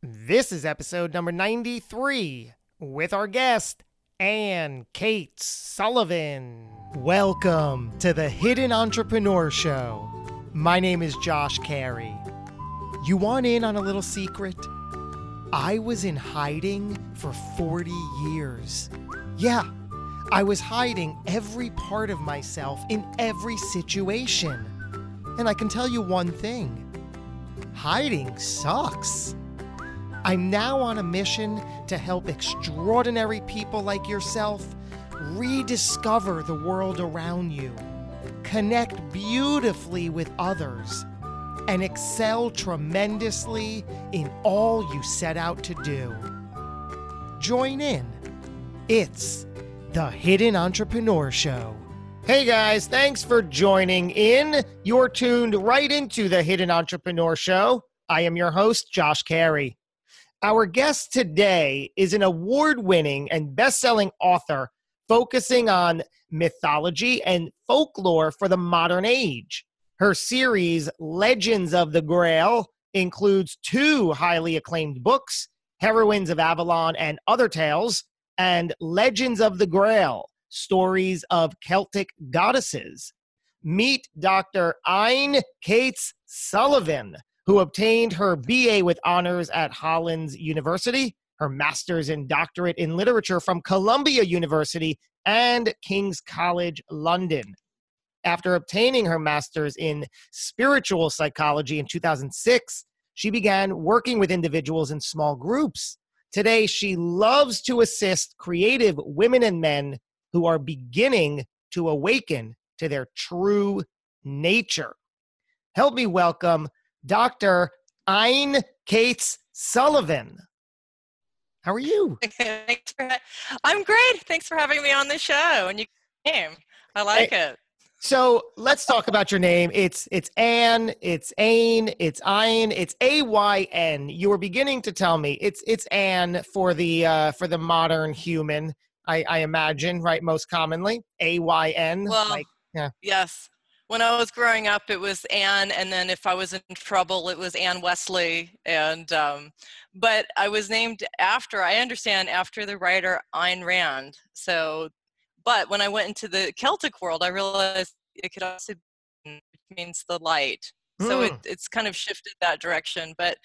This is episode number 93 with our guest, Ayn Cates Sullivan. Welcome to the Hidden Entrepreneur Show. My name is Josh Carey. You want in on a little secret? I was in hiding for 40 years. Yeah, I was hiding every part of myself in every situation. And I can tell you one thing hiding sucks. I'm now on a mission to help extraordinary people like yourself rediscover the world around you, connect beautifully with others, and excel tremendously in all you set out to do. Join in. It's the Hidden Entrepreneur Show. Hey guys, thanks for joining in. You're tuned right into the Hidden Entrepreneur Show. I am your host, Josh Carey. Our guest today is an award winning and best selling author focusing on mythology and folklore for the modern age. Her series, Legends of the Grail, includes two highly acclaimed books Heroines of Avalon and Other Tales, and Legends of the Grail Stories of Celtic Goddesses. Meet Dr. Ayn Cates Sullivan, who obtained her BA with honors at Hollins University, her master's and doctorate in literature from Columbia University and King's College London. After obtaining her master's in spiritual psychology in 2006, she began working with individuals in small groups. Today, she loves to assist creative women and men who are beginning to awaken to their true nature. Help me welcome Dr. Ayn Cates Sullivan. How are you? I'm great. Thanks for having me on the show. And you came. I like hey, it. So let's talk about your name. It's it's Anne, it's Ain, it's Ayn, it's A Y N. You were beginning to tell me it's it's Anne for the uh, for the modern human. I, I imagine, right? Most commonly, A Y N. Well, like, yeah. yes when I was growing up, it was Anne, and then if I was in trouble, it was Anne Wesley. And um, but I was named after. I understand after the writer Ayn Rand. So, but when I went into the Celtic world, I realized it could also means the light. So it, hmm. it's kind of shifted that direction. But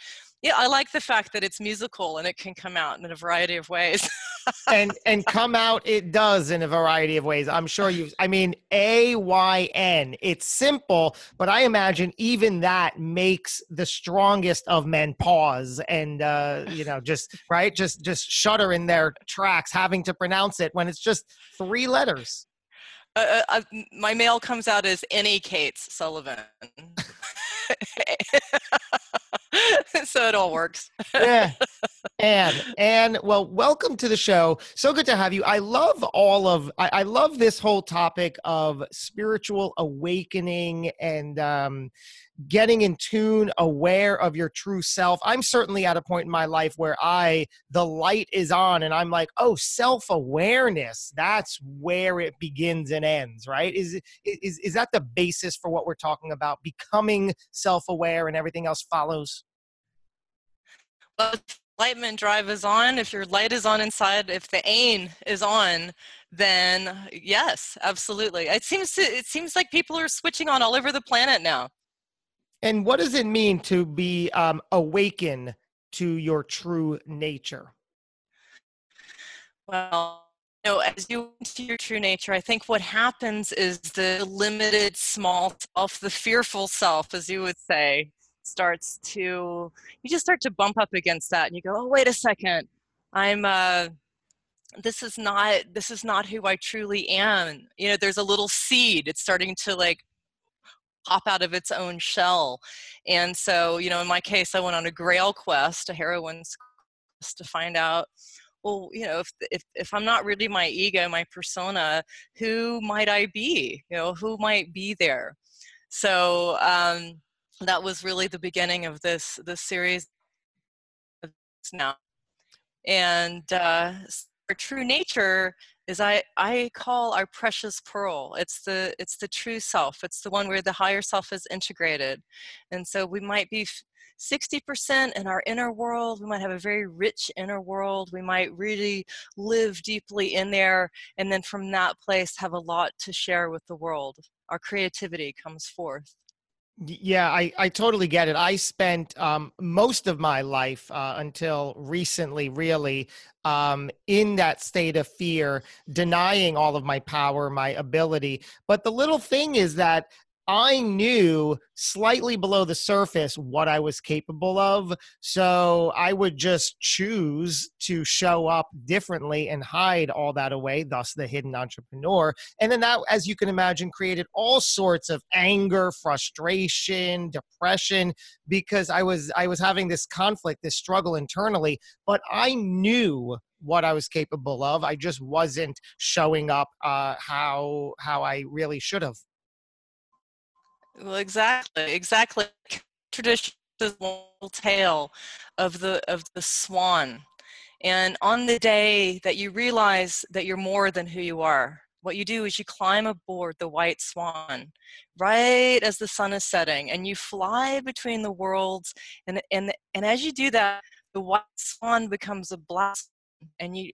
yeah, I like the fact that it's musical and it can come out in a variety of ways. and and come out it does in a variety of ways. I'm sure you've I mean A Y N. It's simple, but I imagine even that makes the strongest of men pause and uh, you know, just right, just just shudder in their tracks having to pronounce it when it's just three letters. Uh, uh, my mail comes out as any Cates Sullivan. so it all works. yeah. And and well, welcome to the show. So good to have you. I love all of I, I love this whole topic of spiritual awakening and um getting in tune, aware of your true self. I'm certainly at a point in my life where I, the light is on and I'm like, oh, self awareness, that's where it begins and ends, right? Is, is, is that the basis for what we're talking about? Becoming self aware and everything else follows? Well, enlightenment drive is on if your light is on inside if the ain is on then yes absolutely it seems to, it seems like people are switching on all over the planet now and what does it mean to be um, awakened to your true nature? Well, you know, as you into your true nature, I think what happens is the limited small self, the fearful self, as you would say, starts to you just start to bump up against that and you go, oh wait a second, I'm uh this is not this is not who I truly am. You know, there's a little seed. It's starting to like pop out of its own shell. And so, you know, in my case, I went on a grail quest, a heroine's quest, to find out well you know if, if if i'm not really my ego my persona who might i be you know who might be there so um that was really the beginning of this this series now and uh our true nature is I, I call our precious pearl it's the it's the true self it's the one where the higher self is integrated and so we might be 60% in our inner world. We might have a very rich inner world. We might really live deeply in there. And then from that place, have a lot to share with the world. Our creativity comes forth. Yeah, I, I totally get it. I spent um, most of my life uh, until recently, really, um, in that state of fear, denying all of my power, my ability. But the little thing is that I knew slightly below the surface what I was capable of. So I would just choose to show up differently and hide all that away, thus the hidden entrepreneur. And then that, as you can imagine, created all sorts of anger, frustration, depression, because I was I was having this conflict, this struggle internally, but I knew what I was capable of. I just wasn't showing up uh, how how I really should have. Well, exactly, exactly. Tradition is one tale of the of the swan, and on the day that you realize that you're more than who you are, what you do is you climb aboard the white swan right as the sun is setting, and you fly between the worlds. And and and as you do that, the white swan becomes a blast, and you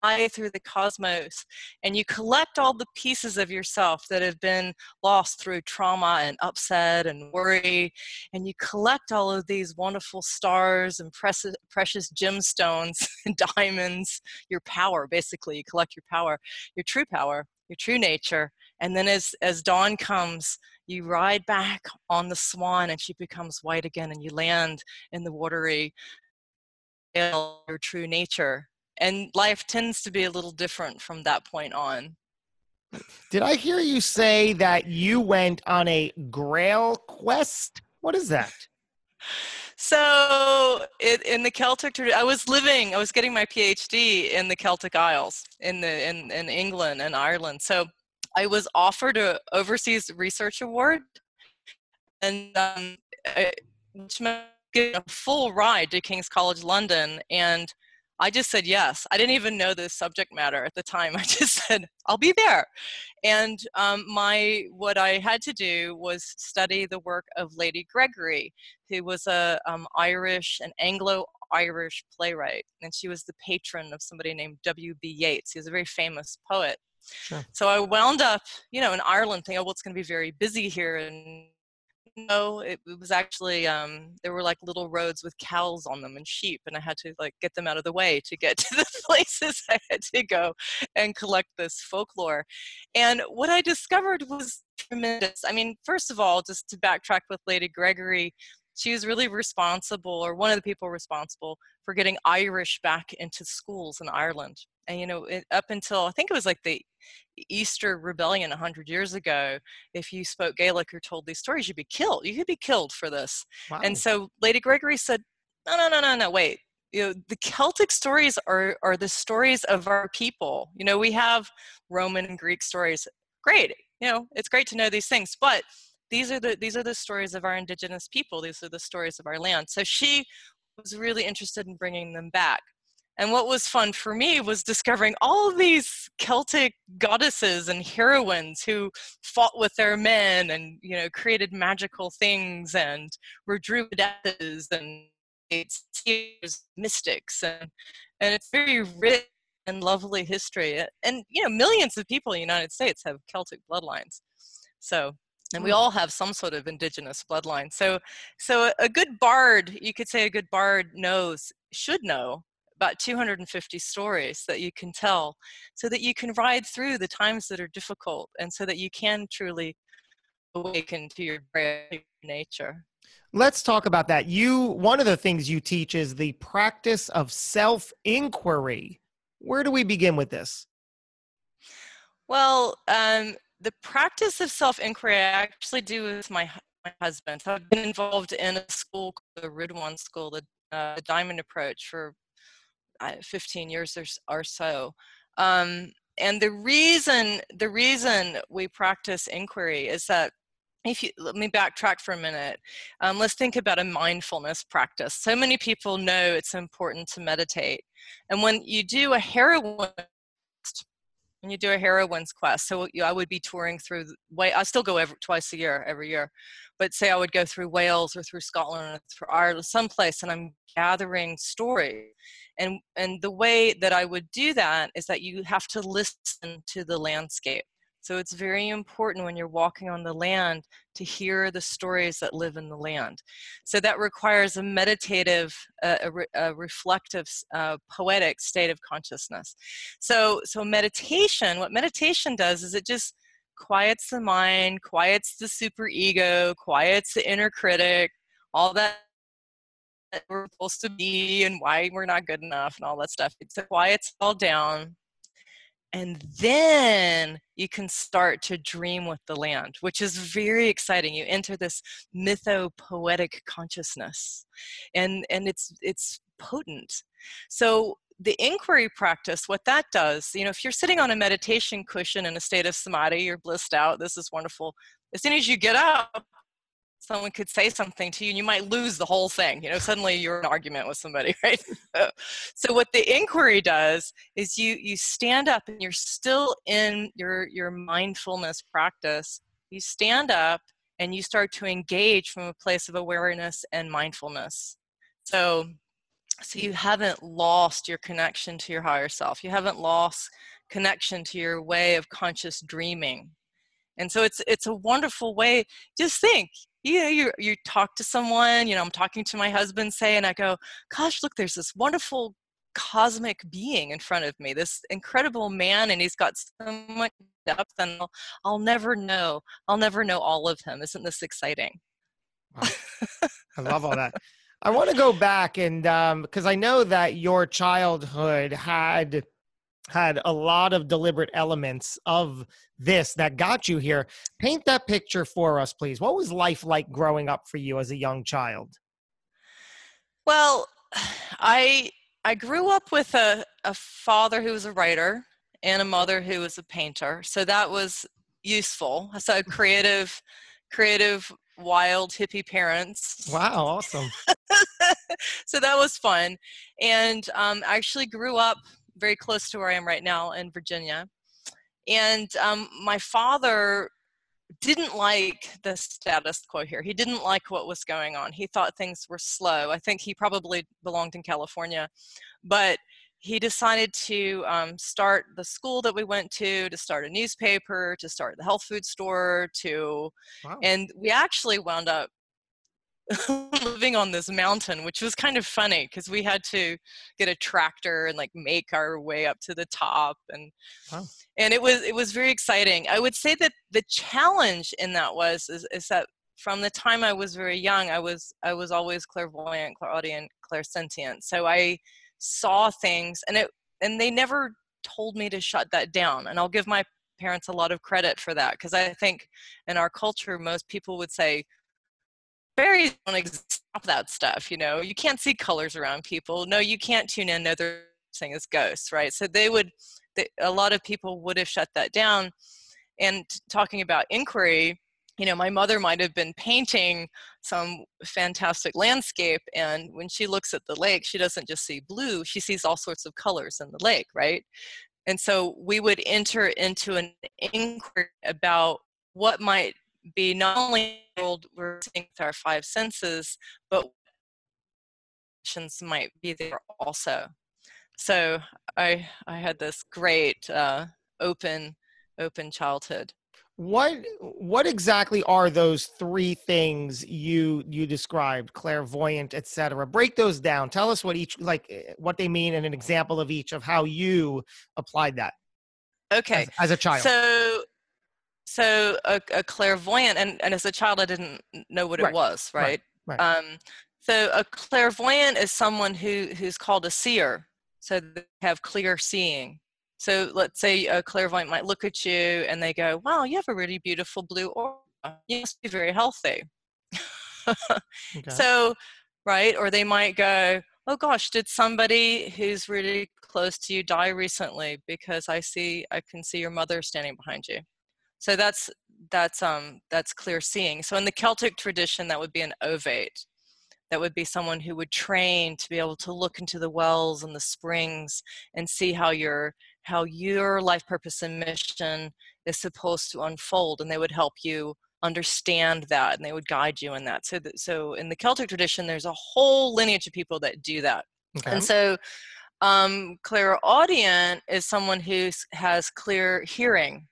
fly through the cosmos and you collect all the pieces of yourself that have been lost through trauma and upset and worry, and you collect all of these wonderful stars and precious, precious gemstones and diamonds, your power, basically. You collect your power, your true power, your true nature. And then as, as dawn comes, you ride back on the swan and she becomes white again and you land in the watery your true nature and life tends to be a little different from that point on. Did I hear you say that you went on a grail quest? What is that? So, it, in the Celtic tradition, I was living, I was getting my PhD in the Celtic Isles, in the in, in England and Ireland. So, I was offered a overseas research award, and um, which meant getting a full ride to King's College London and I just said yes. I didn't even know the subject matter at the time. I just said, I'll be there. And um, my what I had to do was study the work of Lady Gregory, who was a um, Irish, an Anglo-Irish playwright, and she was the patron of somebody named W.B. Yeats. He was a very famous poet. Sure. So I wound up, you know, in Ireland, thinking, oh, well, it's going to be very busy here in no, it, it was actually um, there were like little roads with cows on them and sheep, and I had to like get them out of the way to get to the places I had to go and collect this folklore. And what I discovered was tremendous. I mean, first of all, just to backtrack with Lady Gregory, she was really responsible, or one of the people responsible, for getting Irish back into schools in Ireland. And you know, it, up until I think it was like the Easter Rebellion 100 years ago, if you spoke Gaelic or told these stories, you'd be killed. You could be killed for this. Wow. And so Lady Gregory said, no, no, no, no, no, wait. You know, the Celtic stories are, are the stories of our people. You know, we have Roman and Greek stories. Great. You know, it's great to know these things, but these are the these are the stories of our indigenous people. These are the stories of our land. So she was really interested in bringing them back. And what was fun for me was discovering all these Celtic goddesses and heroines who fought with their men and, you know, created magical things and were druidesses and seers, mystics. And, and it's very rich and lovely history. And, you know, millions of people in the United States have Celtic bloodlines. So and we hmm. all have some sort of indigenous bloodline so so a good bard you could say a good bard knows should know about 250 stories that you can tell so that you can ride through the times that are difficult and so that you can truly awaken to your nature. Let's talk about that. You one of the things you teach is the practice of self-inquiry. Where do we begin with this? Well, um, the practice of self-inquiry I actually do with my, my husband. So I've been involved in a school, the Ridhwan School, the, uh, the Diamond Approach, for 15 years or, so. Um, and the reason the reason we practice inquiry is that if you let me backtrack for a minute um, let's think about a mindfulness practice so many people know it's important to meditate and when you do a heroine when you do a heroine's quest so you, i would be touring through way i still go every, twice a year every year but say i would go through wales or through scotland or through ireland someplace and i'm gathering stories and and the way that i would do that is that you have to listen to the landscape so it's very important when you're walking on the land to hear the stories that live in the land. So that requires a meditative, uh, a, re- a, reflective, uh, poetic state of consciousness. So, so meditation, what meditation does is it just quiets the mind, quiets the super ego, quiets the inner critic, all that we're supposed to be and why we're not good enough and all that stuff. It quiets all down and then you can start to dream with the land which is very exciting you enter this mythopoetic consciousness and and it's it's potent so the inquiry practice what that does you know if you're sitting on a meditation cushion in a state of samadhi you're blissed out this is wonderful as soon as you get up someone could say something to you and you might lose the whole thing you know suddenly you're in an argument with somebody right? So what the inquiry does is you you stand up and you're still in your your mindfulness practice. You stand up and you start to engage from a place of awareness and mindfulness. So so you haven't lost your connection to your higher self you haven't lost connection to your way of conscious dreaming and so it's it's a wonderful way just think you know, you you talk to someone, you know, I'm talking to my husband, say, and I go, gosh, look, there's this wonderful cosmic being in front of me, this incredible man, and he's got so much depth, and I'll, I'll never know, I'll never know all of him. Isn't this exciting? Wow. I love all that. I want to go back and because um, I know that your childhood had had a lot of deliberate elements of this that got you here. Paint that picture for us, please. What was life like growing up for you as a young child? Well, I I grew up with a, a father who was a writer and a mother who was a painter. So that was useful. So creative, creative, wild hippie parents. Wow, awesome. so that was fun. And um, I actually grew up very close to where I am right now in Virginia. And um, my father didn't like the status quo here. He didn't like what was going on. He thought things were slow. I think he probably belonged in California, but he decided to um, start the school that we went to, to start a newspaper, to start the health food store, to, wow. and we actually wound up living on this mountain, which was kind of funny because we had to get a tractor and like make our way up to the top, and wow. and it was it was very exciting. I would say that the challenge in that was is, is that from the time I was very young, I was I was always clairvoyant, clairaudient, clairsentient. So I saw things, and it and they never told me to shut that down. And I'll give my parents a lot of credit for that because I think in our culture, most people would say fairies don't stop that stuff you know? You can't see colors around people. No you can't tune in no they're saying is ghosts right? So they would they, a lot of people would have shut that down. And talking about inquiry you know my mother might have been painting some fantastic landscape and when she looks at the lake she doesn't just see blue she sees all sorts of colors in the lake right and so we would enter into an inquiry about what might be not only world we're seeing with our five senses, but what might be there also. So I I had this great uh, open open childhood. What what exactly are those three things you you described, clairvoyant, etc. Break those down. Tell us what each like eh, what they mean and an example of each of how you applied that. Okay. As, as a child. So so a, a, clairvoyant and, and as a child i didn't know what right. it was right, right. right. Um, so a clairvoyant is someone who who's called a seer so they have clear seeing so let's say a clairvoyant might look at you and they go wow you have a really beautiful blue aura you must be very healthy okay. so right or they might go oh gosh, did somebody who's really close to you die recently? Because I see, I can see your mother standing behind you. So that's that's um that's clear seeing. So in the Celtic tradition, that would be an ovate. That would be someone who would train to be able to look into the wells and the springs and see how your how your life purpose and mission is supposed to unfold, and they would help you understand that and they would guide you in that. So, that, so in the Celtic tradition, there's a whole lineage of people that do that. Okay. And so, um, clairaudient is someone who has clear hearing.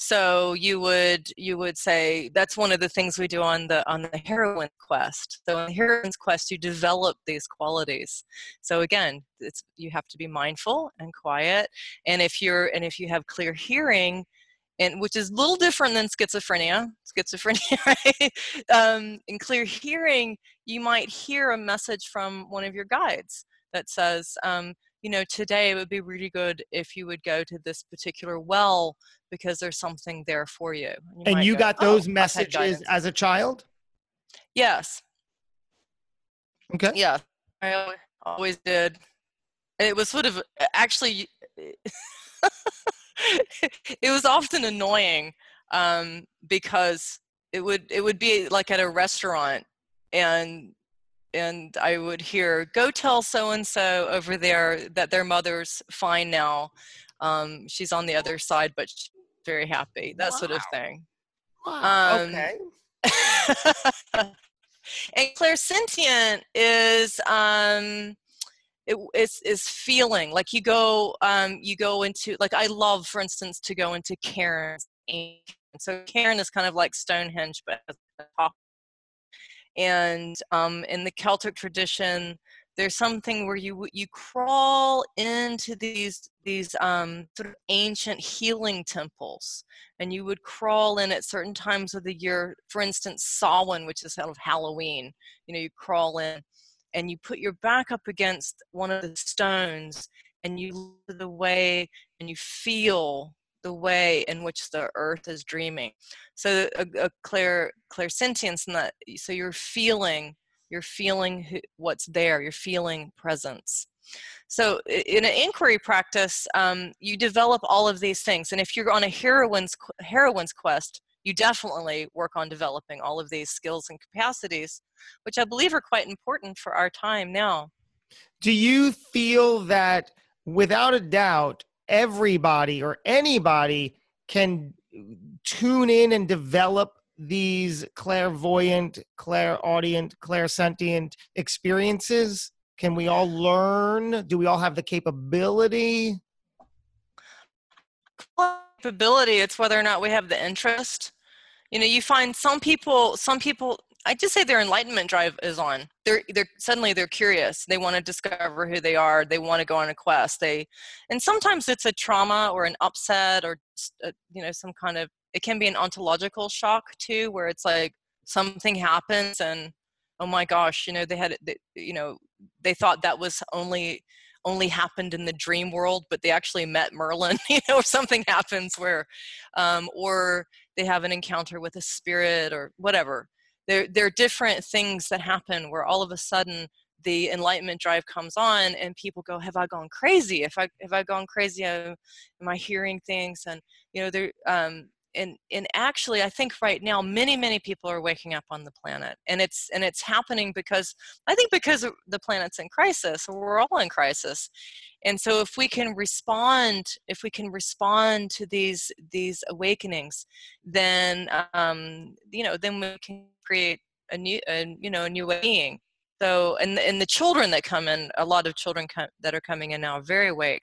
So you would you would say that's one of the things we do on the on the heroine quest. So on the heroine's quest, you develop these qualities. So again, it's you have to be mindful and quiet. And if you're and if you have clear hearing, and which is a little different than schizophrenia. Schizophrenia, right? Um, in clear hearing, you might hear a message from one of your guides that says, um, you know, today it would be really good if you would go to this particular well because there's something there for you. You and you go, got those oh, messages as a child? Yes. Okay. Yeah, I always did. It was sort of actually. it was often annoying um, because it would it would be like at a restaurant and and I would hear go tell so and so over there that their mother's fine now. Um, she's on the other side, but very happy. That wow. sort of thing. Wow. Um, okay. and clairsentient is um, it is is feeling like you go um, you go into like I love for instance to go into Cairns. So cairn is kind of like Stonehenge, but and um, in the Celtic tradition, there's something where you you crawl into these these um, sort of ancient healing temples, and you would crawl in at certain times of the year. For instance, Samhain, which is kind of Halloween. You know, you crawl in and you put your back up against one of the stones and you look the way and you feel the way in which the earth is dreaming so a, a clear clairsentience in that so you're feeling you're feeling what's there you're feeling presence so in an inquiry practice um, you develop all of these things and if you're on a heroine's heroine's quest you definitely work on developing all of these skills and capacities, which I believe are quite important for our time now. Do you feel that without a doubt, everybody or anybody can tune in and develop these clairvoyant, clairaudient, clairsentient experiences? Can we all learn? Do we all have the capability? Capability, it's whether or not we have the interest you know you find some people some people i just say their enlightenment drive is on. They're they're suddenly they're curious. They want to discover who they are. They want to go on a quest. They and sometimes it's a trauma or an upset or a, uh, you know some kind of it can be an ontological shock too where it's like something happens and oh my gosh you know they had they, you know they thought that was only only happened in the dream world but they actually met merlin you know or something happens where um, or they have an encounter with a spirit or whatever. There, there are different things that happen where all of a sudden the enlightenment drive comes on and people go have i gone crazy? If i have i gone crazy? Am i hearing things? And you know there um and and actually i think right now many many people are waking up on the planet and it's and it's happening because i think because the planet's in crisis we're all in crisis. And so if we can respond if we can respond to these these awakenings then um you know then we can create a new a, you know a new being so and and the children that come in a lot of children come, that are coming in now are very awake.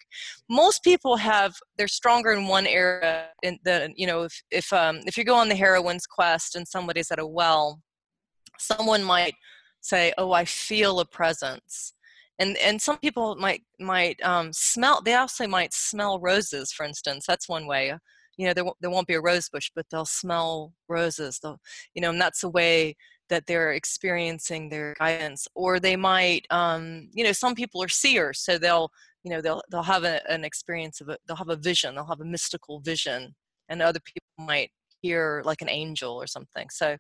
Most people have they're stronger in one area in the you know if if um if you go on the heroine's quest and somebody's at a well someone might say oh i feel a presence. And and some people might might um, smell they also might smell roses for instance that's one way. You know there, there won't be a rose bush but they'll smell roses. They'll you know and that's a way that they're experiencing their guidance or they might um, you know some people are seers so they'll you know they'll they'll have a, an experience of it they'll have a vision they'll have a mystical vision and other people might hear like an angel or something. So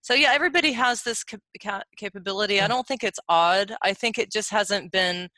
so yeah everybody has this cap- capability. I mm. don't think it's odd. I think it just hasn't been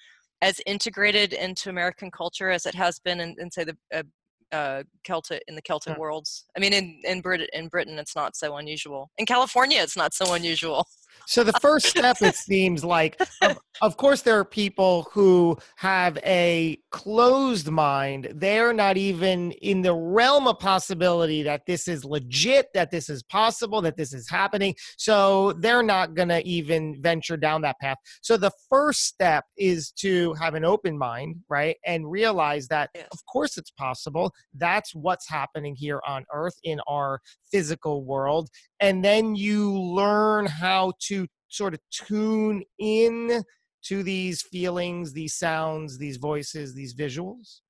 as integrated into american culture as it has been in, in say the uh, uh, Celtic in the Celtic yeah. worlds. I mean, in in Britain, in Britain, it's not so unusual. In California, it's not so unusual. So the first step, it seems like, of, of, course, there are people who have a closed mind. They're not even in the realm of possibility that this is legit, that this is possible, that this is happening. So they're not going to even venture down that path. So the first step is to have an open mind, right, and realize that, yes. of course, it's possible. That's what's happening here on Earth in our physical world and then you learn how to sort of tune in to these feelings these sounds these voices these visuals?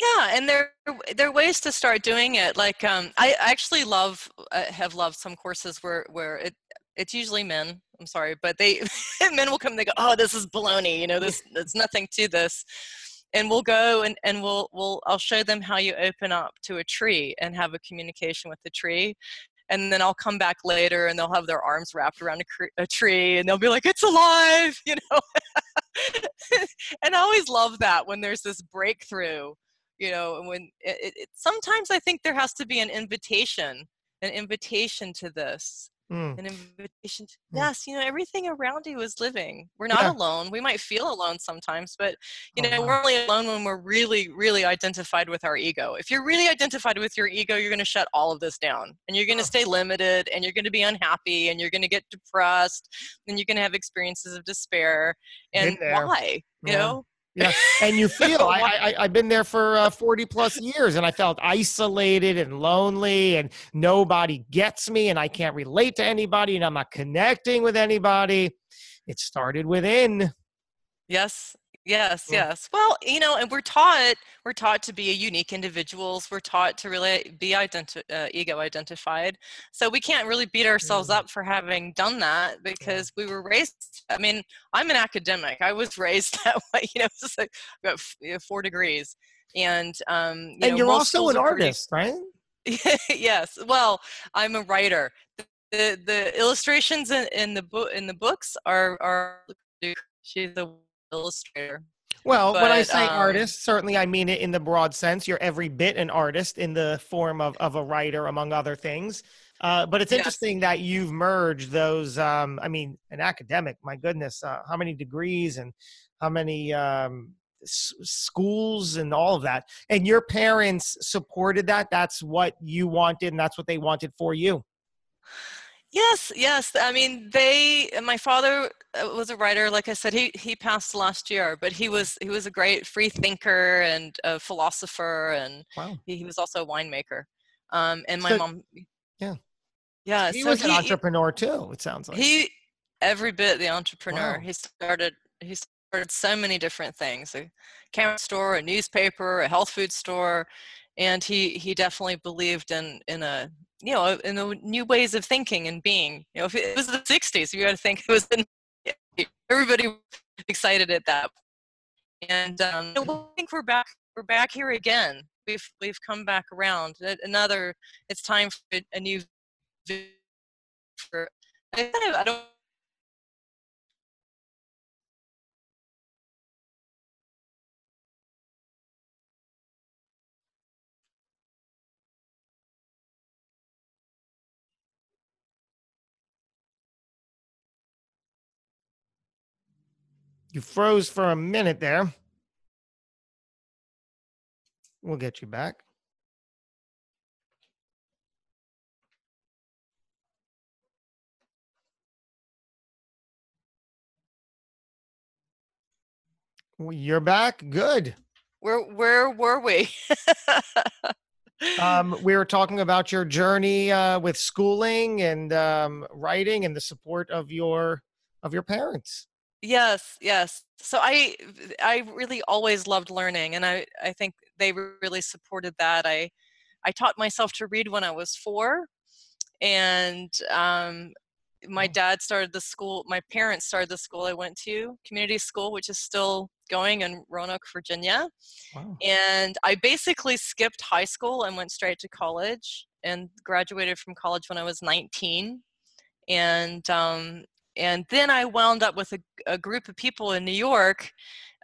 Yeah and there there are ways to start doing it like um, i actually love uh, have loved some courses where where it it's usually men i'm sorry but they men will come and they go oh this is baloney you know this there's nothing to this. And we'll go and, and we'll we'll I'll show them how you open up to a tree and have a communication with the tree and then I'll come back later and they'll have their arms wrapped around a, a tree and they'll be like, it's alive, you know? and I always love that when there's this breakthrough, you know, when it, it, sometimes I think there has to be an invitation, an invitation to this. Mm. An invitation. To, mm. Yes, you know, everything around you is living. We're not yeah. alone. We might feel alone sometimes, but you oh, know, wow. we're only alone when we're really, really identified with our ego. If you're really identified with your ego, you're going to shut all of this down, and you're going to oh. stay limited, and you're going to be unhappy, and you're going to get depressed, and you're going to have experiences of despair. And why? You yeah. know, yeah, and you feel I, I have been there for uh, forty plus years, and I felt isolated and lonely, and nobody gets me, and I can't relate to anybody, and I'm not connecting with anybody. It started within. Yes, Yes, yes. Well, you know, and we're taught we're taught to be a unique individuals. We're taught to really be identi- uh, ego identified. So we can't really beat ourselves up for having done that because we were raised. I mean, I'm an academic. I was raised that way. You know, just like I've got you know, four degrees, and um, you and know, you're also an artist, pretty, right? yes. Well, I'm a writer. The the illustrations in, in the book in the books are are she's a illustrator. Well, but, when I say um, artist, certainly I mean it in the broad sense. You're every bit an artist in the form of, of a writer, among other things. Uh, but it's interesting yes. that you've merged those. Um, I mean, an academic, my goodness, uh, how many degrees and how many um, s- schools and all of that. And your parents supported that. That's what you wanted, and that's what they wanted for you. Yes, yes. I mean, they. My father uh, was a writer. Like I said, he he passed last year, but he was he was a great free thinker and a philosopher, and wow. he, he was also a winemaker. Um, and my so, mom. Yeah. Yeah. He so was an he, entrepreneur too. It sounds like he every bit the entrepreneur. Wow. He started he started so many different things: a camera store, a newspaper, a health food store, and he he definitely believed in in a you know, in the new ways of thinking and being. You know, if it was the '60s, you got to think it was in, everybody excited at that. And um, I think we're back. We're back here again. We've we've come back around. Another. It's time for a new. For I don't You froze for a minute there. We'll get you back. You're back. Good. Where where were we? um, we were talking about your journey uh, with schooling and um, writing and the support of your of your parents. Yes, yes. So I I really always loved learning and I I think they really supported that. I I taught myself to read when I was 4 and um, my oh. dad started the school my parents started the school I went to, community school which is still going in Roanoke, Virginia. Wow. And I basically skipped high school and went straight to college and graduated from college when I was 19 and um, and then I wound up with a, a group of people in New York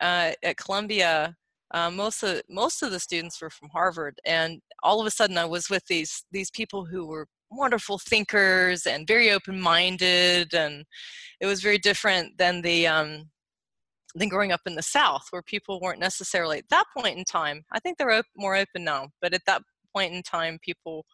uh, at Columbia. Uh, most of most of the students were from Harvard, and all of a sudden I was with these these people who were wonderful thinkers and very open-minded, and it was very different than the um, than growing up in the South, where people weren't necessarily at that point in time. I think they're op- more open now, but at that point in time, people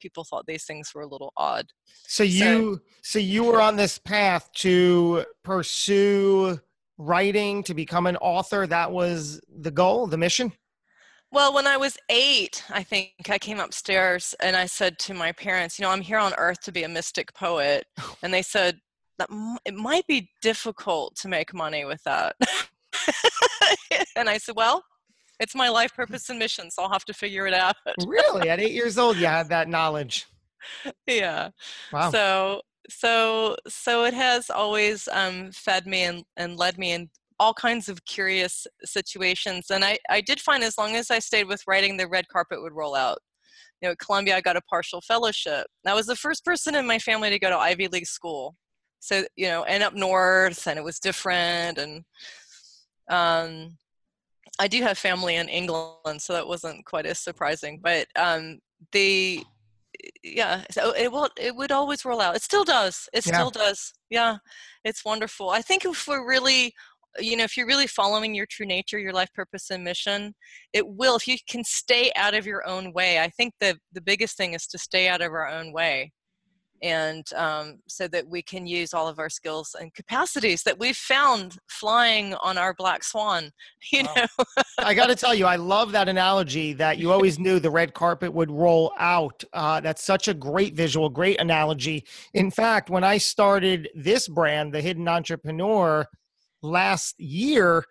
people thought these things were a little odd. So you so, so you were on this path to pursue writing to become an author. That was the goal, the mission. Well, when I was eight, I think I came upstairs and I said to my parents, you know, I'm here on earth to be a mystic poet. And they said, that it might be difficult to make money with that. and I said, well, it's my life purpose and mission, so I'll have to figure it out. really? At eight years old, you had that knowledge. Yeah. Wow. So so so it has always um, fed me and, and led me in all kinds of curious situations. And I, I did find as long as I stayed with writing, the red carpet would roll out. You know, at Columbia, I got a partial fellowship. I was the first person in my family to go to Ivy League school. So, you know, and up north, and it was different. And um, I do have family in England, so that wasn't quite as surprising. But um, the yeah, so it will it would always roll out. It still does. It still does. Yeah, it's wonderful. I think if we're really you know if you're really following your true nature your life purpose and mission it will if you can stay out of your own way i think the the biggest thing is to stay out of our own way and um, so that we can use all of our skills and capacities that we've found flying on our black swan you wow. know i got to tell you i love that analogy that you always knew the red carpet would roll out uh, that's such a great visual great analogy. In fact when i started this brand the hidden entrepreneur last year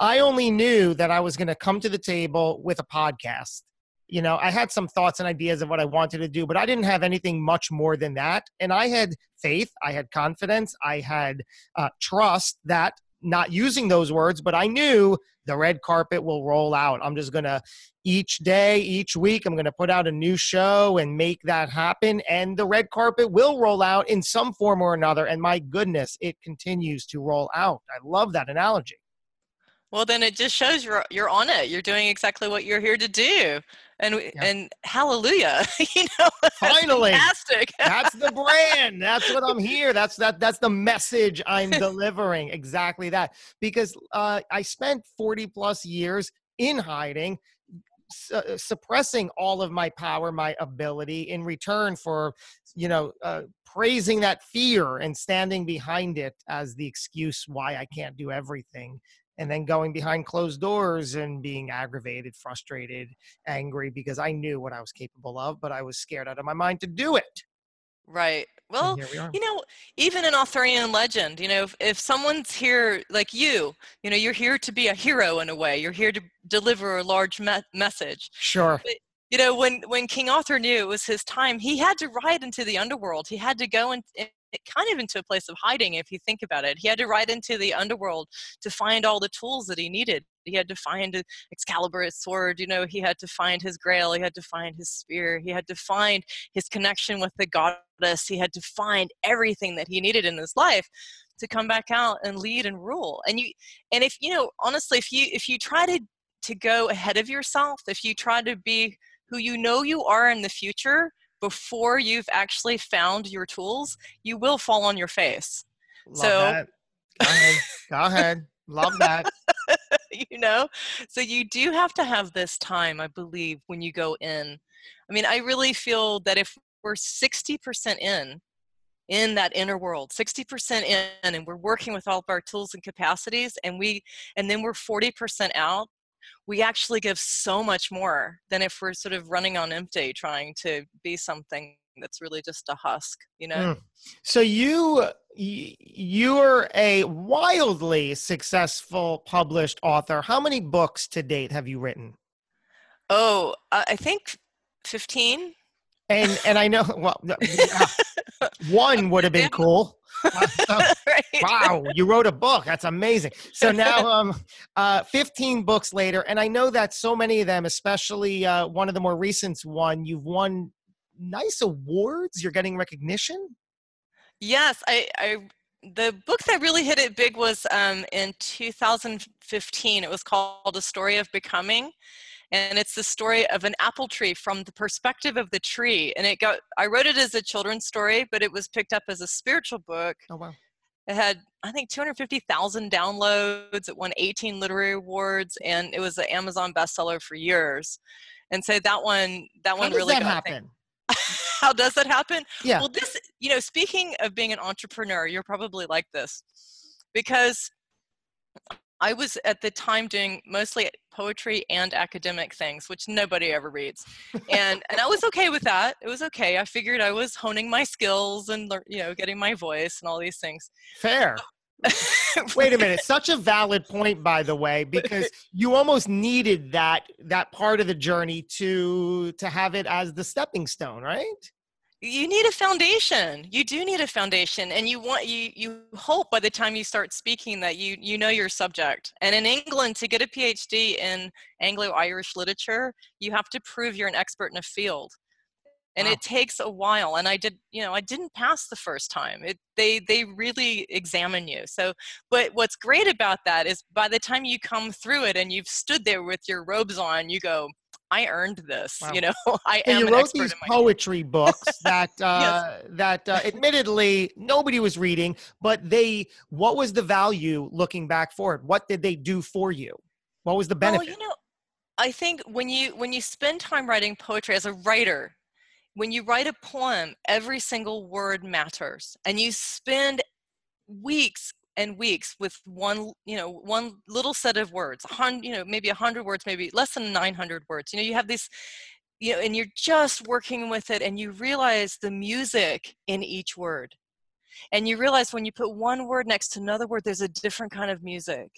i only knew that i was going to come to the table with a podcast you know i had some thoughts and ideas of what i wanted to do but i didn't have anything much more than that. And i had faith i had confidence i had uh, trust that not using those words but i knew the red carpet will roll out. I'm just gonna each day each week i'm gonna put out a new show and make that happen and the red carpet will roll out in some form or another and my goodness it continues to roll out. I love that analogy well then it just shows you're you're on it. You're doing exactly what you're here to do. And yeah. and hallelujah you know finally. fantastic. That's the brand. That's what i'm here. That's that that's the message i'm delivering. Exactly that. Because uh, i spent 40 plus years in hiding su- uh, suppressing all of my power my ability in return for you know uh, praising that fear and standing behind it as the excuse why i can't do everything and then going behind closed doors and being aggravated, frustrated, angry because I knew what I was capable of, but I was scared out of my mind to do it. Right. Well, we you know, even an Arthurian legend, you know, if, if someone's here like you, you know, you're here to be a hero in a way. You're here to deliver a large me- message. Sure. But, you know, when when King Arthur knew it was his time, he had to ride into the underworld. He had to go and kind of into a place of hiding if you think about it. He had to ride into the underworld to find all the tools that he needed. He had to find Excalibur, his sword, you know, he had to find his grail, he had to find his spear, he had to find his connection with the goddess, he had to find everything that he needed in his life to come back out and lead and rule. And you and if you know, honestly, if you if you try to to go ahead of yourself, if you try to be who you know you are in the future, before you've actually found your tools, you will fall on your face. Love so that. Go ahead. Go ahead. Love that. you know, so you do have to have this time, I believe, when you go in. I mean, I really feel that if we're 60% in, in that inner world 60% in and we're working with all of our tools and capacities and we and then we're 40% out we actually give so much more than if we're sort of running on empty trying to be something that's really just a husk you know? Mm. so you you're a wildly successful published author. How many books to date have you written? Oh i think 15 and and i know well one would have been cool right. Wow, you wrote a book. That's amazing. So now, um, uh, 15 books later, and I know that so many of them, especially uh, one of the more recent one, you've won nice awards. You're getting recognition. Yes, I, I the book that really hit it big was um, in 2015. It was called A Story of Becoming. And it's the story of an apple tree from the perspective of the tree. And it got, I wrote it as a children's story, but it was picked up as a spiritual book. Oh, wow. It had, I think, 250,000 downloads. It won 18 literary awards, and it was an Amazon bestseller for years. And so that one, that How one does really that got happen? How does that happen? Yeah. Well, this, you know, speaking of being an entrepreneur, you're probably like this because I was at the time doing mostly poetry and academic things, which nobody ever reads, and and I was okay with that. It was okay. I figured I was honing my skills and you know getting my voice and all these things. Fair. Wait a minute. Such a valid point, by the way, because you almost needed that that part of the journey to to have it as the stepping stone, right? You need a foundation. You do need a foundation and you want you you hope by the time you start speaking that you you know your subject. And in england to get a phd in anglo-irish literature you have to prove you're an expert in a field. And Wow. it takes a while and i did you know i didn't pass the first time. It they they really examine you. So but what's great about that is by the time you come through it and you've stood there with your robes on you go i earned this Wow. you know i So am you wrote these poetry books that uh, that uh, admittedly nobody was reading, but they. What was the value looking back forward? What did they do for you? What was the benefit? Well, you know, I think when you when you spend time writing poetry as a writer, when you write a poem, every single word matters, and you spend weeks and weeks with one you know one little set of words a hundred you know maybe a hundred words maybe less than 900 words. You know you have these you know and you're just working with it and you realize the music in each word. And you realize when you put one word next to another word there's a different kind of music.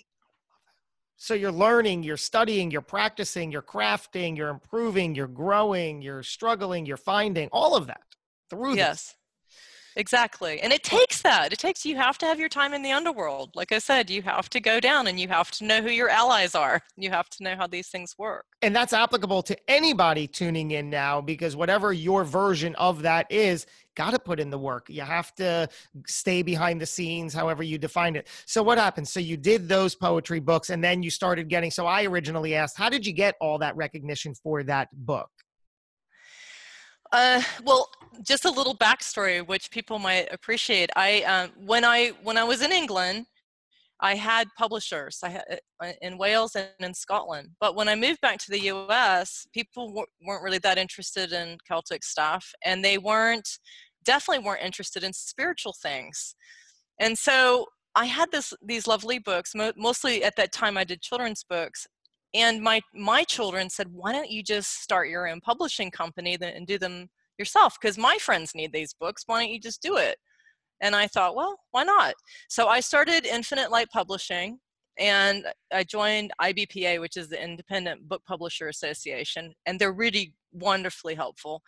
So you're learning, you're studying, you're practicing, you're crafting, you're improving, you're growing, you're struggling, you're finding all of that through this. yes exactly and it takes that it takes you have to have your time in the underworld like i said you have to go down and you have to know who your allies are you have to know how these things work And that's applicable to anybody tuning in now because whatever your version of that is, got to put in the work. You have to stay behind the scenes, however you define it. So, what happened? So, you did those poetry books and then you started getting. So, I originally asked, how did you get all that recognition for that book? Uh, well, just a little backstory, which people might appreciate. I um, when I when I was in England, I had publishers. I had uh, in Wales and in Scotland. But when I moved back to the U.S., people w- weren't really that interested in Celtic stuff, and they weren't definitely weren't interested in spiritual things. And so I had this these lovely books. Mo- mostly at that time, I did children's books, and my my children said why don't you just start your own publishing company and do them yourself? Because my friends need these books. Why don't you just do it? And i thought well why not? So i started infinite light publishing and i joined ibpa which is the independent book publisher association and they're really wonderfully helpful.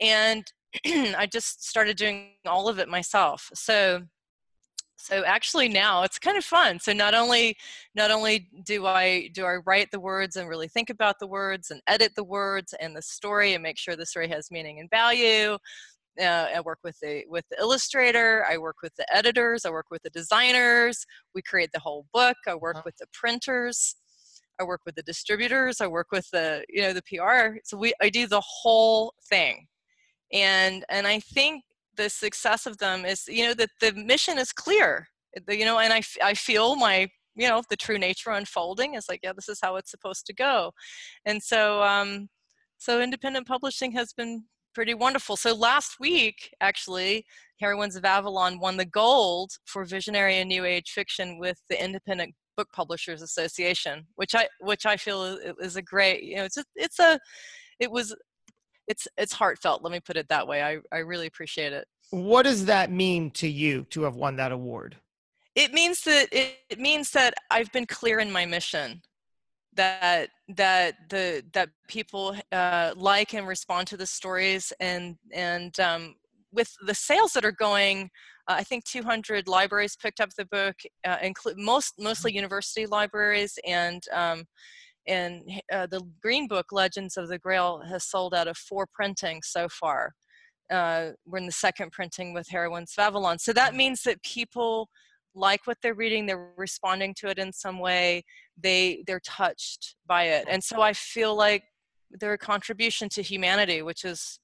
And i just started doing all of it myself. So so actually now it's kind of fun. So not only not only do i do i write the words and really think about the words and edit the words and the story and make sure the story has meaning and value uh, i work with the with the illustrator i work with the editors i work with the designers we create the whole book i work Uh-huh. with the printers i work with the distributors i work with the you know the pr so we i do the whole thing. And and i think the success of them is you know that the mission is clear you know and I, I feel my you know the true nature unfolding is like yeah this is how it's supposed to go. And so um so independent publishing has been pretty wonderful. So last week actually heroines of avalon won the gold for visionary and new age fiction with the independent book publishers association which i which i feel is, is a great you know it's a, it's a it was it's it's heartfelt let me put it that way i i really appreciate it What does that mean to you to have won that award? it means that it, it means that i've been clear in my mission that that the that people uh, like and respond to the stories and and um, with the sales that are going uh, i think 200 libraries picked up the book uh, include most mostly university libraries and um, and uh, the green book legends of the grail has sold out of four printings so far uh, we're in the second printing with Heroines of Avalon. So that means that people like what they're reading, they're responding to it in some way, they they're touched by it, and so I feel like they're a contribution to humanity, which is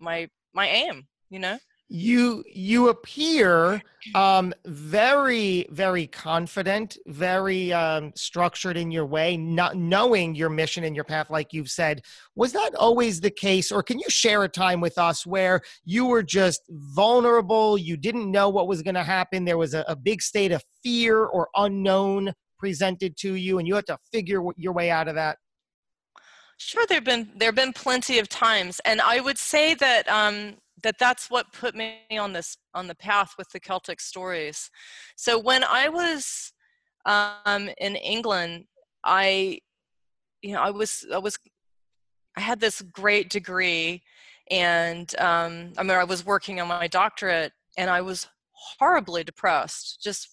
my my aim. You know you you appear um, very very confident very um, structured in your way not knowing your mission and your path like you've said. Was that always the case? Or can you share a time with us where you were just vulnerable you didn't know what was going to happen there was a, a big state of fear or unknown presented to you and you had to figure your way out of that? Sure, there've been there've been plenty of times, and I would say that um, that that's what put me on this on the path with the Celtic stories. So when I was um, in England, I you know I was I was I had this great degree, and um, I mean I was working on my doctorate, and I was horribly depressed, just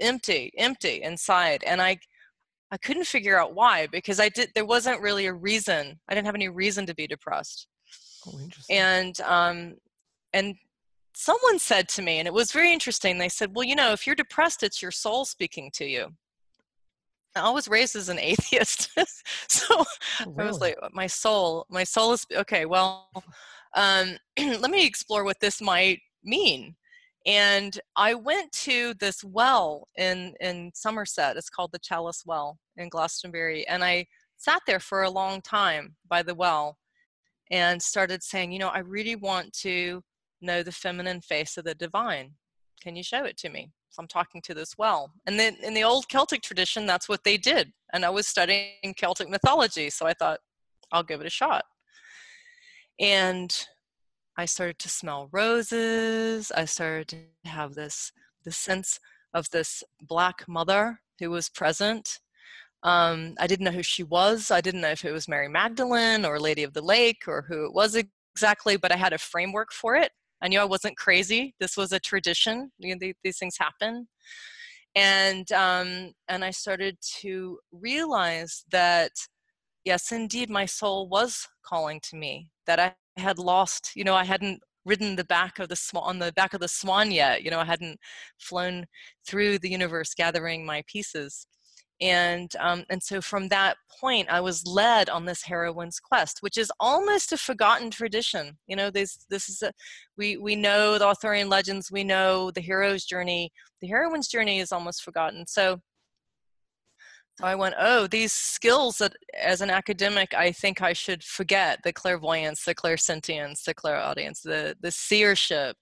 empty, empty inside, and I I couldn't figure out why because I did there wasn't really a reason. I didn't have any reason to be depressed. Oh, interesting. And um, and someone said to me, and it was very interesting. They said, "Well, you know, if you're depressed, it's your soul speaking to you." I was raised as an atheist, so oh, really? I was like, "My soul, my soul is okay." Well, um, let me explore what this might mean and I went to this well in in Somerset. It's called the Chalice Well in Glastonbury, and I sat there for a long time by the well, and started saying, you know, I really want to know the feminine face of the divine. Can you show it to me? So I'm talking to this well, and then in the old Celtic tradition, that's what they did. And I was studying Celtic mythology, so I thought I'll give it a shot. And I started to smell roses. I started to have this the sense of this black mother who was present. Um, I didn't know who she was. I didn't know if it was Mary Magdalene or Lady of the Lake or who it was exactly, but I had a framework for it. I knew I wasn't crazy. This was a tradition. You know, these things happen, and um, and I started to realize that yes, indeed, my soul was calling to me. That I had lost, you know, I hadn't ridden the back of the swan on the back of the swan yet. You know, I hadn't flown through the universe gathering my pieces. And um, and so from that point, I was led on this heroine's quest, which is almost a forgotten tradition. You know, this this is a we we know the Arthurian legends, we know the hero's journey. The heroine's journey is almost forgotten. So so I went, oh, these skills that as an academic I think I should forget the clairvoyance, the clairsentience, the clairaudience, the, the seership,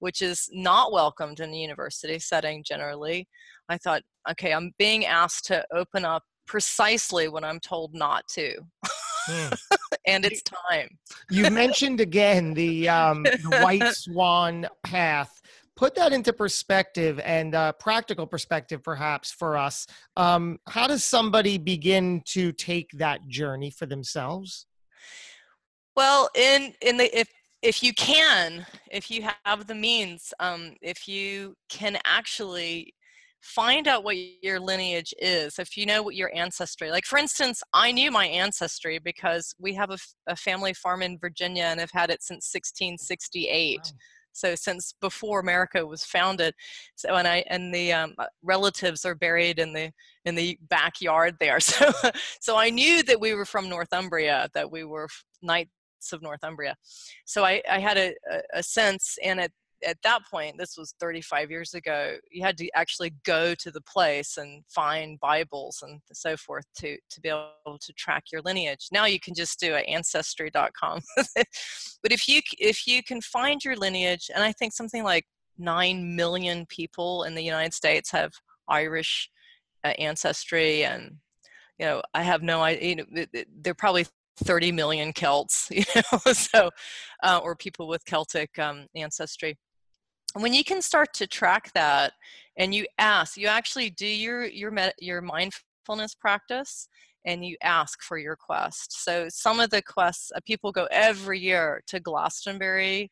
which is not welcomed in the university setting generally. I thought, okay, I'm being asked to open up precisely when I'm told not to. Hmm. and it's time. you mentioned again the, um, the white swan path put that into perspective and uh, practical perspective perhaps for us um, how does somebody begin to take that journey for themselves well in in the if if you can if you have the means um, if you can actually find out what your lineage is if you know what your ancestry like for instance i knew my ancestry because we have a, a family farm in virginia and have had it since 1668 wow so since before America was founded, so and I and the um, uh, relatives are buried in the in the backyard there. So so I knew that we were from Northumbria, that we were knights of Northumbria. So I, I had a, a, sense, and at at that point, this was 35 years ago, you had to actually go to the place and find Bibles and so forth to, to be able to track your lineage. Now you can just do ancestry.com. but if you, if you can find your lineage, and I think something like 9 million people in the United States have Irish uh, ancestry and you know i have no idea you know, they're probably 30 million celts you know so uh, or people with celtic um, ancestry when you can start to track that and you ask you actually do your your your mindfulness practice and you ask for your quest so some of the quests uh, people go every year to glastonbury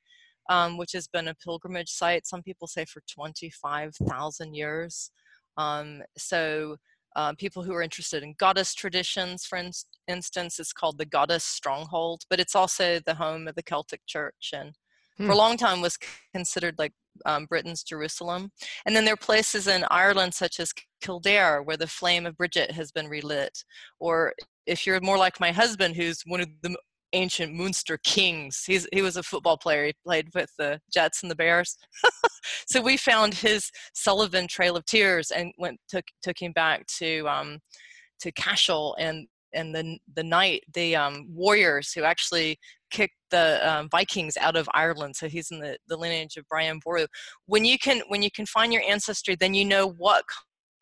um, which has been a pilgrimage site some people say for 25000 years um, so uh, people who are interested in goddess traditions for in- instance it's called the goddess stronghold but it's also the home of the celtic church and for a hmm. long time was considered like um, Britain's Jerusalem. And then there are places in Ireland, such as Kildare, where the flame of Bridget has been relit. Or if you're more like my husband, who's one of the ancient Munster kings, he's, he was a football player. He played with the Jets and the Bears. so we found his Sullivan Trail of Tears and went took took him back to um, to Cashel and and the the knight the um, warriors who actually kicked the um, Vikings out of Ireland. So he's in the, the lineage of Brian Boru. When you can when you can find your ancestry, then you know what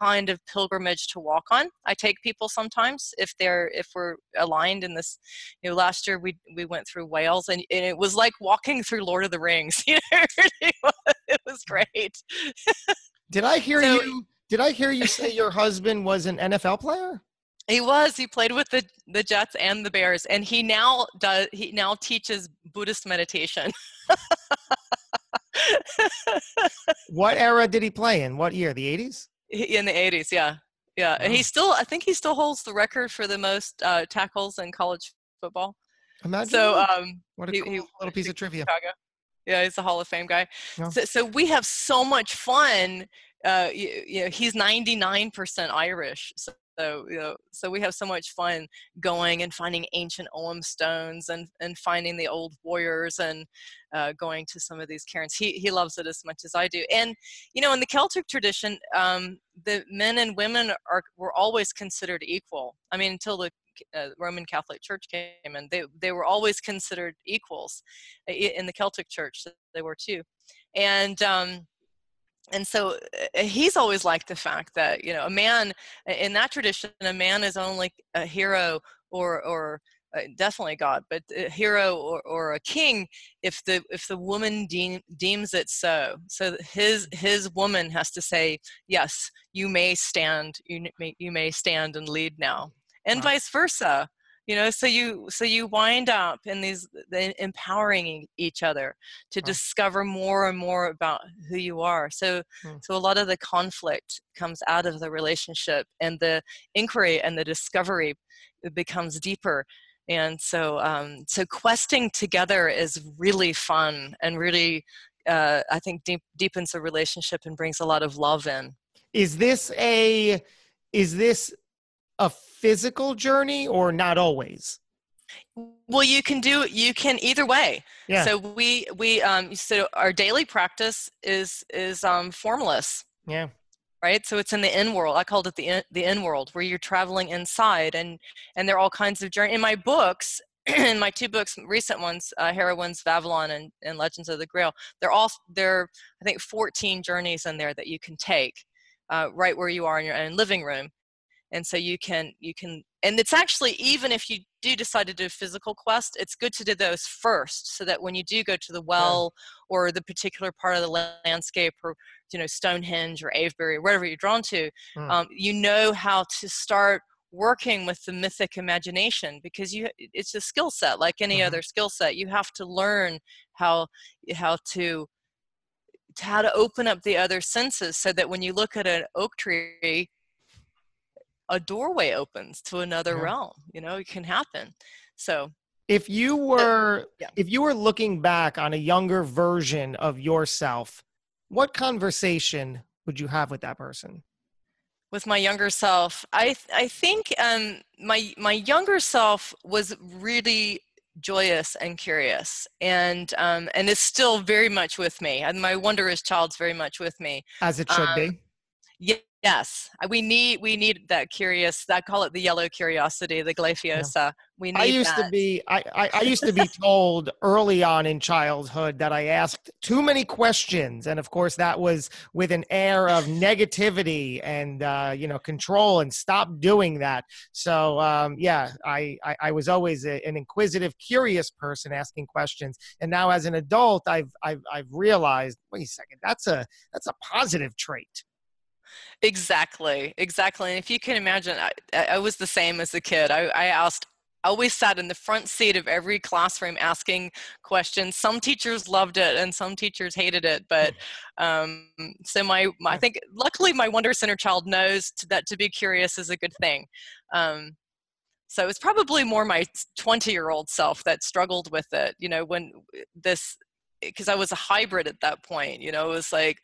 kind of pilgrimage to walk on. I take people sometimes if they're if we're aligned in this. You know, last year we we went through Wales and, and it was like walking through Lord of the Rings. You know, it was great. did I hear so, you? Did I hear you say your husband was an NFL player? He was. He played with the the Jets and the Bears, and he now does. He now teaches Buddhist meditation. what era did he play in? What year? The eighties. In the eighties, yeah, yeah. And he still, I think, he still holds the record for the most uh, tackles in college football. Imagine. So, um, what a cool he, little piece of trivia. Chicago. Yeah, he's a Hall of Fame guy. Yeah. So, so we have so much fun. Uh, you, you know, he's 99% Irish. So so you know so we have so much fun going and finding ancient ogham stones and and finding the old warriors and uh, going to some of these cairns he he loves it as much as i do and you know in the celtic tradition um, the men and women are were always considered equal i mean until the uh, Roman Catholic Church came and they they were always considered equals in the Celtic Church. They were too, and um, and so uh, he's always liked the fact that you know a man in that tradition a man is only a hero or or uh, definitely god but a hero or, or a king if the if the woman deem, deems it so. So his his woman has to say yes you may stand you may, you may stand and lead now and wow. vice versa you know so you so you wind up in these empowering each other to right. discover more and more about who you are so hmm. so a lot of the conflict comes out of the relationship and the inquiry and the discovery becomes deeper and so um, so questing together is really fun and really uh, i think deep, deepens the relationship and brings a lot of love in is this a is this a physical journey or not always? Well, you can do you can either way. Yeah. So we we um so our daily practice is is um formless. Yeah. Right. So it's in the in world. I called it the in, the in world where you're traveling inside and and there are all kinds of journey in my books. in my two books, recent ones, uh, Heroines, Avalon, and, and Legends of the Grail, they're all they're I think 14 journeys in there that you can take, uh, right where you are in your own living room and so you can you can and it's actually even if you do decide to do a physical quest it's good to do those first so that when you do go to the well yeah. or the particular part of the landscape or you know stonehenge or avebury or wherever you're drawn to mm. um, you know how to start working with the mythic imagination because you it's a skill set like any mm-hmm. other skill set you have to learn how how to how to open up the other senses so that when you look at an oak tree a doorway opens to another yeah. realm you know it can happen so if you were yeah. if you were looking back on a younger version of yourself what conversation would you have with that person with my younger self i i think um my my younger self was really joyous and curious and um and is still very much with me and my wondrous child's very much with me as it should um, be Yes, we need we need that curious. I call it the yellow curiosity, the glyphiosa. Yeah. We need. I used that. to be. I, I, I used to be told early on in childhood that I asked too many questions, and of course that was with an air of negativity and uh, you know control. And stop doing that. So um, yeah, I, I, I was always a, an inquisitive, curious person asking questions, and now as an adult, I've I've I've realized. Wait a second, that's a that's a positive trait. Exactly, exactly. And if you can imagine, I, I was the same as a kid. I, I asked I always sat in the front seat of every classroom asking questions. Some teachers loved it and some teachers hated it. But um, so my, my, I think luckily my Wonder Center child knows to, that to be curious is a good thing. Um, so it's probably more my 20 year old self that struggled with it. You know, when this because I was a hybrid at that point. You know, it was like,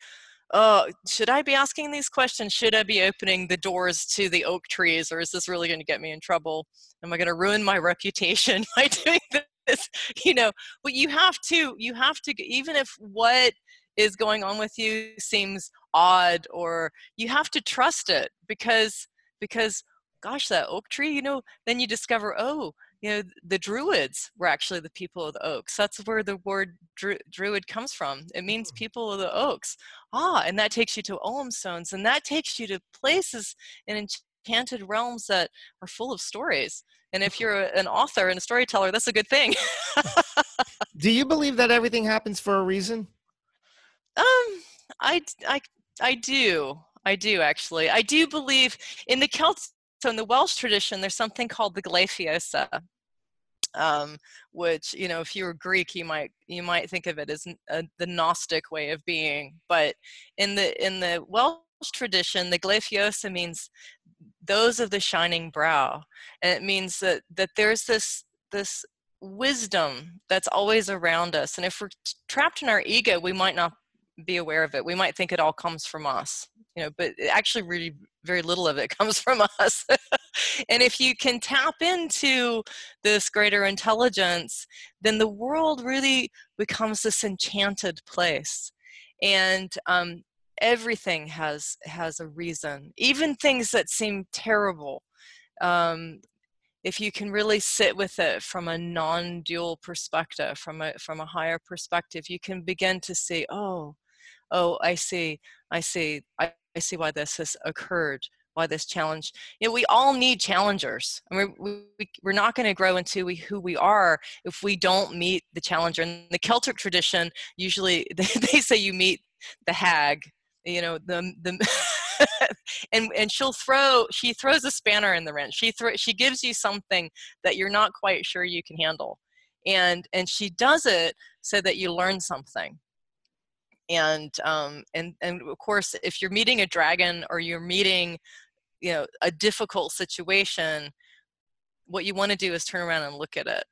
oh, should I be asking these questions? Should I be opening the doors to the oak trees, or is this really going to get me in trouble? Am I going to ruin my reputation by doing this? You know, but you have to, you have to, even if what is going on with you seems odd, or you have to trust it because, because, gosh, that oak tree, you know, then you discover, oh, you know the druids were actually the people of the oaks. That's where the word dru- druid comes from. It means mm. people of the oaks. Ah and that takes you to ogham stones and that takes you to places in enchanted realms that are full of stories. And if you're an author and a storyteller that's a good thing. Do you believe that everything happens for a reason? Um i i i do. I do actually. I do believe in the celts so in the Welsh tradition, there's something called the Gleithiosa, um, which you know, if you were Greek, you might you might think of it as a, the Gnostic way of being. But in the in the Welsh tradition, the Gleithiosa means those of the shining brow, and it means that that there's this this wisdom that's always around us. And if we're trapped in our ego we might not be aware of it. We might think it all comes from us you know but it actually really very little of it comes from us. And if you can tap into this greater intelligence then the world really becomes this enchanted place. And um, everything has has a reason even things that seem terrible. Um, if you can really sit with it from a non-dual perspective from a from a higher perspective you can begin to see oh oh i see i see i, I see why this has occurred why this challenge you know we all need challengers. I mean, we, we, we're not going to grow into we, who we are if we don't meet the challenger. In the celtic tradition usually they, they say you meet the hag you know the the and and she'll throw she throws a spanner in the wrench. She she gives you something that you're not quite sure you can handle. And and she does it so that you learn something and um, and and of course if you're meeting a dragon or you're meeting you know a difficult situation what you want to do is turn around and look at it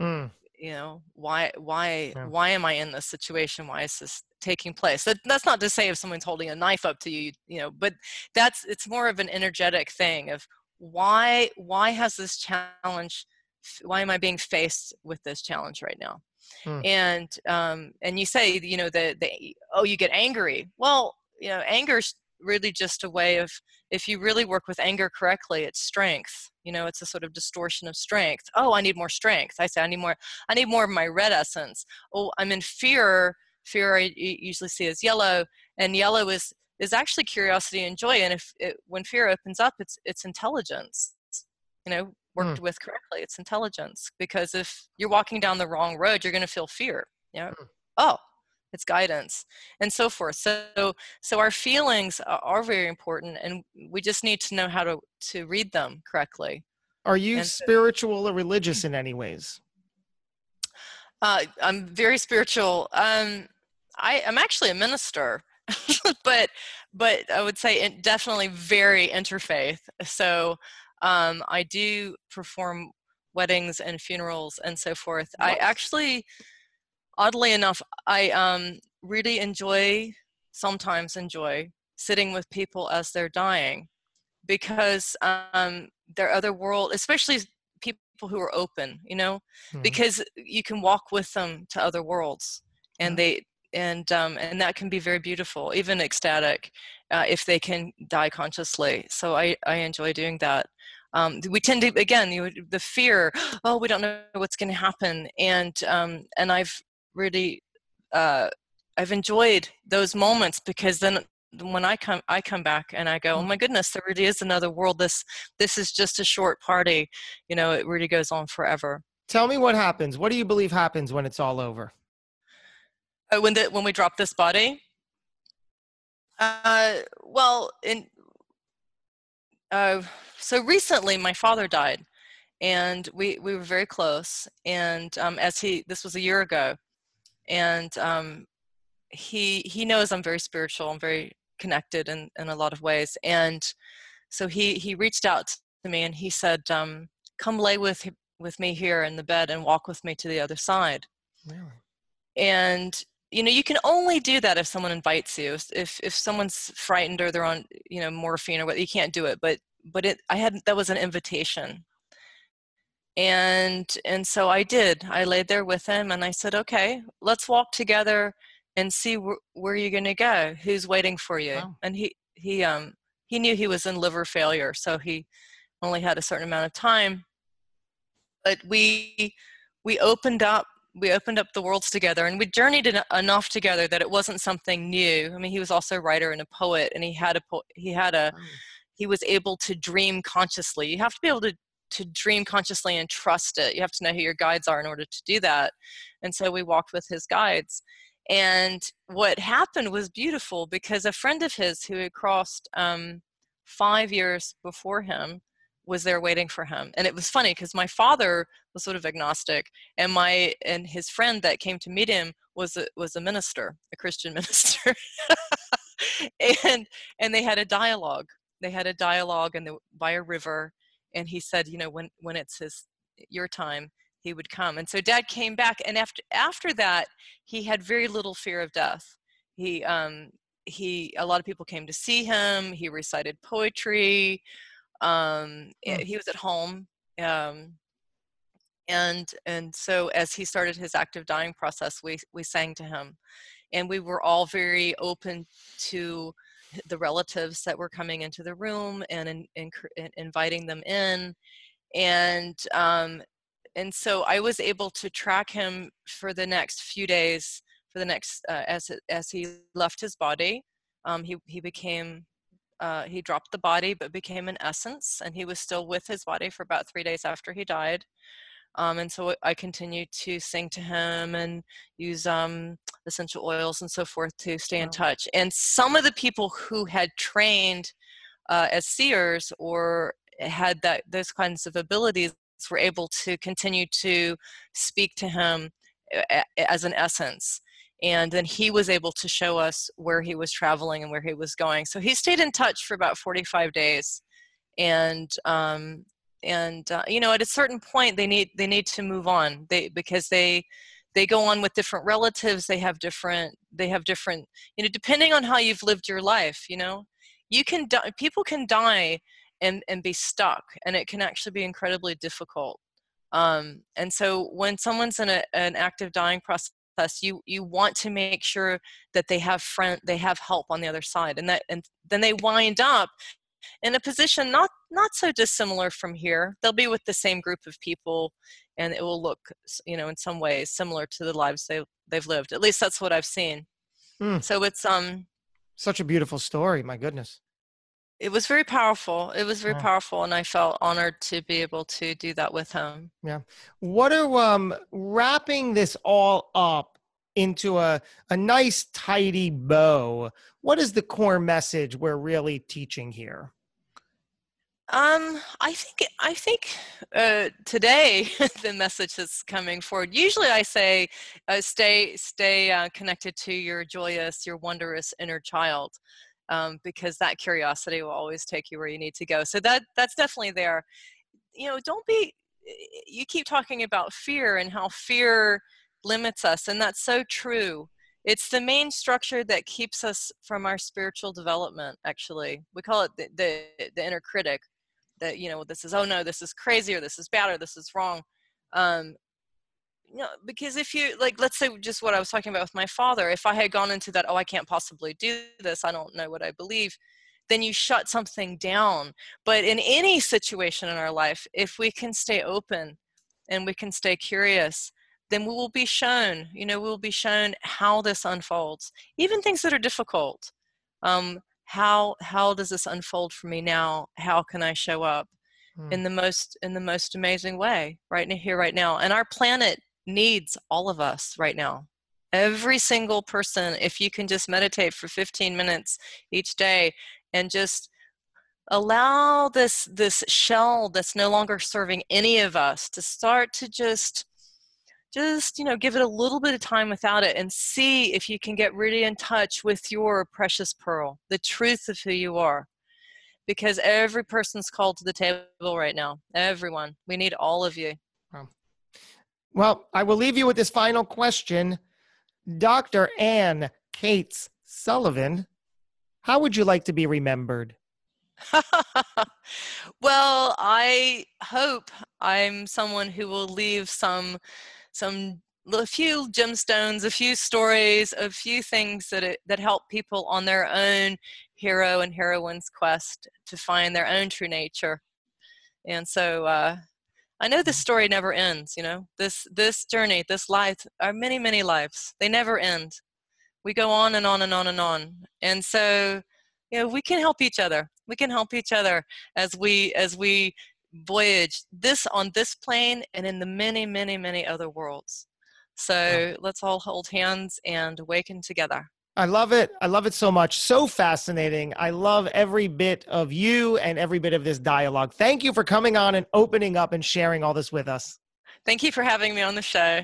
mm. you know why why yeah. why am i in this situation why is this taking place that, that's not to say if someone's holding a knife up to you you know but that's it's more of an energetic thing of why why has this challenge why am i being faced with this challenge right now Hmm. And um, and you say, you know, the the oh, you get angry. Well, you know, anger is really just a way of if you really work with anger correctly, it's strength. You know, it's a sort of distortion of strength. Oh, I need more strength. I say I need more. I need more of my red essence. Oh, I'm in fear. Fear I usually see as yellow, and yellow is is actually curiosity and joy. And if it, when fear opens up, it's it's intelligence. You know, worked mm. with correctly it's intelligence because if you're walking down the wrong road you're going to feel fear you know? Mm. oh it's guidance and so forth. So so our feelings are very important and we just need to know how to to read them correctly. Are you and spiritual so, or religious in any ways? Uh, i'm very spiritual. Um, i i'm actually a minister but but i would say definitely very interfaith. So um, I do perform weddings and funerals and so forth. I actually, oddly enough, I um, really enjoy, sometimes enjoy, sitting with people as they're dying because um, there are other world, especially people who are open, you know, mm-hmm. because you can walk with them to other worlds and they and um, and that can be very beautiful, even ecstatic, uh, if they can die consciously. So I I enjoy doing that. Um, we tend to again you, the fear. Oh, we don't know what's going to happen, and um, and I've really uh, I've enjoyed those moments because then when I come I come back and I go, oh mm. my goodness, there really is another world. This this is just a short party. You know, it really goes on forever. Tell me what happens. What do you believe happens when it's all over? Uh, when the when we drop this body uh, well in uh, so recently my father died and we we were very close and um, as he this was a year ago and um, he he knows i'm very spiritual i'm very connected in in a lot of ways and so he he reached out to me and he said um, come lay with with me here in the bed and walk with me to the other side really? and you know you can only do that if someone invites you if if someone's frightened or they're on you know morphine or what you can't do it but but it i had that was an invitation. And and so i did. I laid there with him and i said okay let's walk together and see wh- where you're going to go who's waiting for you. Wow. and he he um he knew he was in liver failure so he only had a certain amount of time. But we we opened up we opened up the worlds together and we journeyed en- enough together that it wasn't something new. I mean he was also a writer and a poet and he had a po- he had a he was able to dream consciously. You have to be able to to dream consciously and trust it. You have to know who your guides are in order to do that. And so we walked with his guides. And what happened was beautiful because a friend of his who had crossed um, five years before him was there waiting for him and it was funny because my father was sort of agnostic and my and his friend that came to meet him was a, was a minister a christian minister. And and they had a dialogue. They had a dialogue and by a river and he said you know when when it's his your time he would come. And so dad came back and after after that he had very little fear of death. He um he a lot of people came to see him. He recited poetry um, mm. He was at home, um, and and so as he started his active dying process, we we sang to him, and we were all very open to the relatives that were coming into the room and, in, in, in inviting them in, and um, and so I was able to track him for the next few days, for the next uh, as as he left his body. Um, he he became uh, he dropped the body but became an essence and he was still with his body for about three days after he died um, and so i continued to sing to him and use um, essential oils and so forth to stay in touch and some of the people who had trained uh, as seers or had that those kinds of abilities were able to continue to speak to him as an essence and then he was able to show us where he was traveling and where he was going. So he stayed in touch for about 45 days and um, and uh, you know at a certain point they need they need to move on. They because they they go on with different relatives they have different they have different you know depending on how you've lived your life you know you can die people can die and and be stuck and it can actually be incredibly difficult. Um, and so when someone's in a, an active dying process us you you want to make sure that they have friend they have help on the other side and that and then they wind up in a position not not so dissimilar from here. They'll be with the same group of people and it will look you know in some ways similar to the lives they they've lived. At least that's what i've seen. Mm. so it's um such a beautiful story my goodness it was very powerful it was very yeah. powerful and i felt honored to be able to do that with him yeah what are um wrapping this all up into a a nice tidy bow what is the core message we're really teaching here um, I think I think uh, today the message is coming forward. Usually, I say, uh, stay stay uh, connected to your joyous, your wondrous inner child um, because that curiosity will always take you where you need to go. So that that's definitely there. You know, don't be. You keep talking about fear and how fear limits us, and that's so true. It's the main structure that keeps us from our spiritual development. Actually, we call it the the, the inner critic. That you know, this is oh no, this is crazy, or this is bad, or this is wrong. Um, no, because if you like, let's say just what I was talking about with my father. If I had gone into that, oh, I can't possibly do this. I don't know what I believe. Then you shut something down. But in any situation in our life, if we can stay open and we can stay curious, then we will be shown. You know, we will be shown how this unfolds, even things that are difficult. Um, how how does this unfold for me now? How can I show up? in hmm. the most in the most amazing way right here right now and our planet needs all of us right now. Every single person, if you can just meditate for 15 minutes each day and just allow this this shell that's no longer serving any of us to start to just just you know give it a little bit of time without it and see if you can get really in touch with your precious pearl the truth of who you are. Because every person's called to the table right now. Everyone. We need all of you well, I will leave you with this final question. Dr. Ayn Cates Sullivan, how would you like to be remembered? well, I hope I'm someone who will leave some some a few gemstones, a few stories, a few things that it, that help people on their own hero and heroine's quest to find their own true nature. And so uh, I know this story never ends. You know, this this journey, this life, are many many lives. They never end. We go on and on and on and on. And so, you know, we can help each other. We can help each other as we as we voyage this on this plane and in the many many many other worlds. So let's all hold hands and awaken together. I love it. I love it so much. So fascinating. I love every bit of you and every bit of this dialogue. Thank you for coming on and opening up and sharing all this with us. Thank you for having me on the show.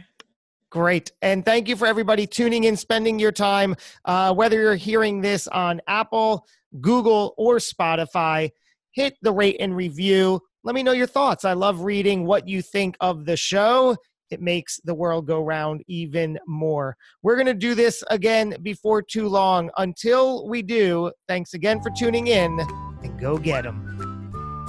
Great. And thank you for everybody tuning in, spending your time, uh, whether you're hearing this on Apple, Google, or Spotify. Hit the rate and review. Let me know your thoughts. I love reading what you think of the show it makes the world go round even more. We're going to do this again before too long. Until we do, thanks again for tuning in and go get them.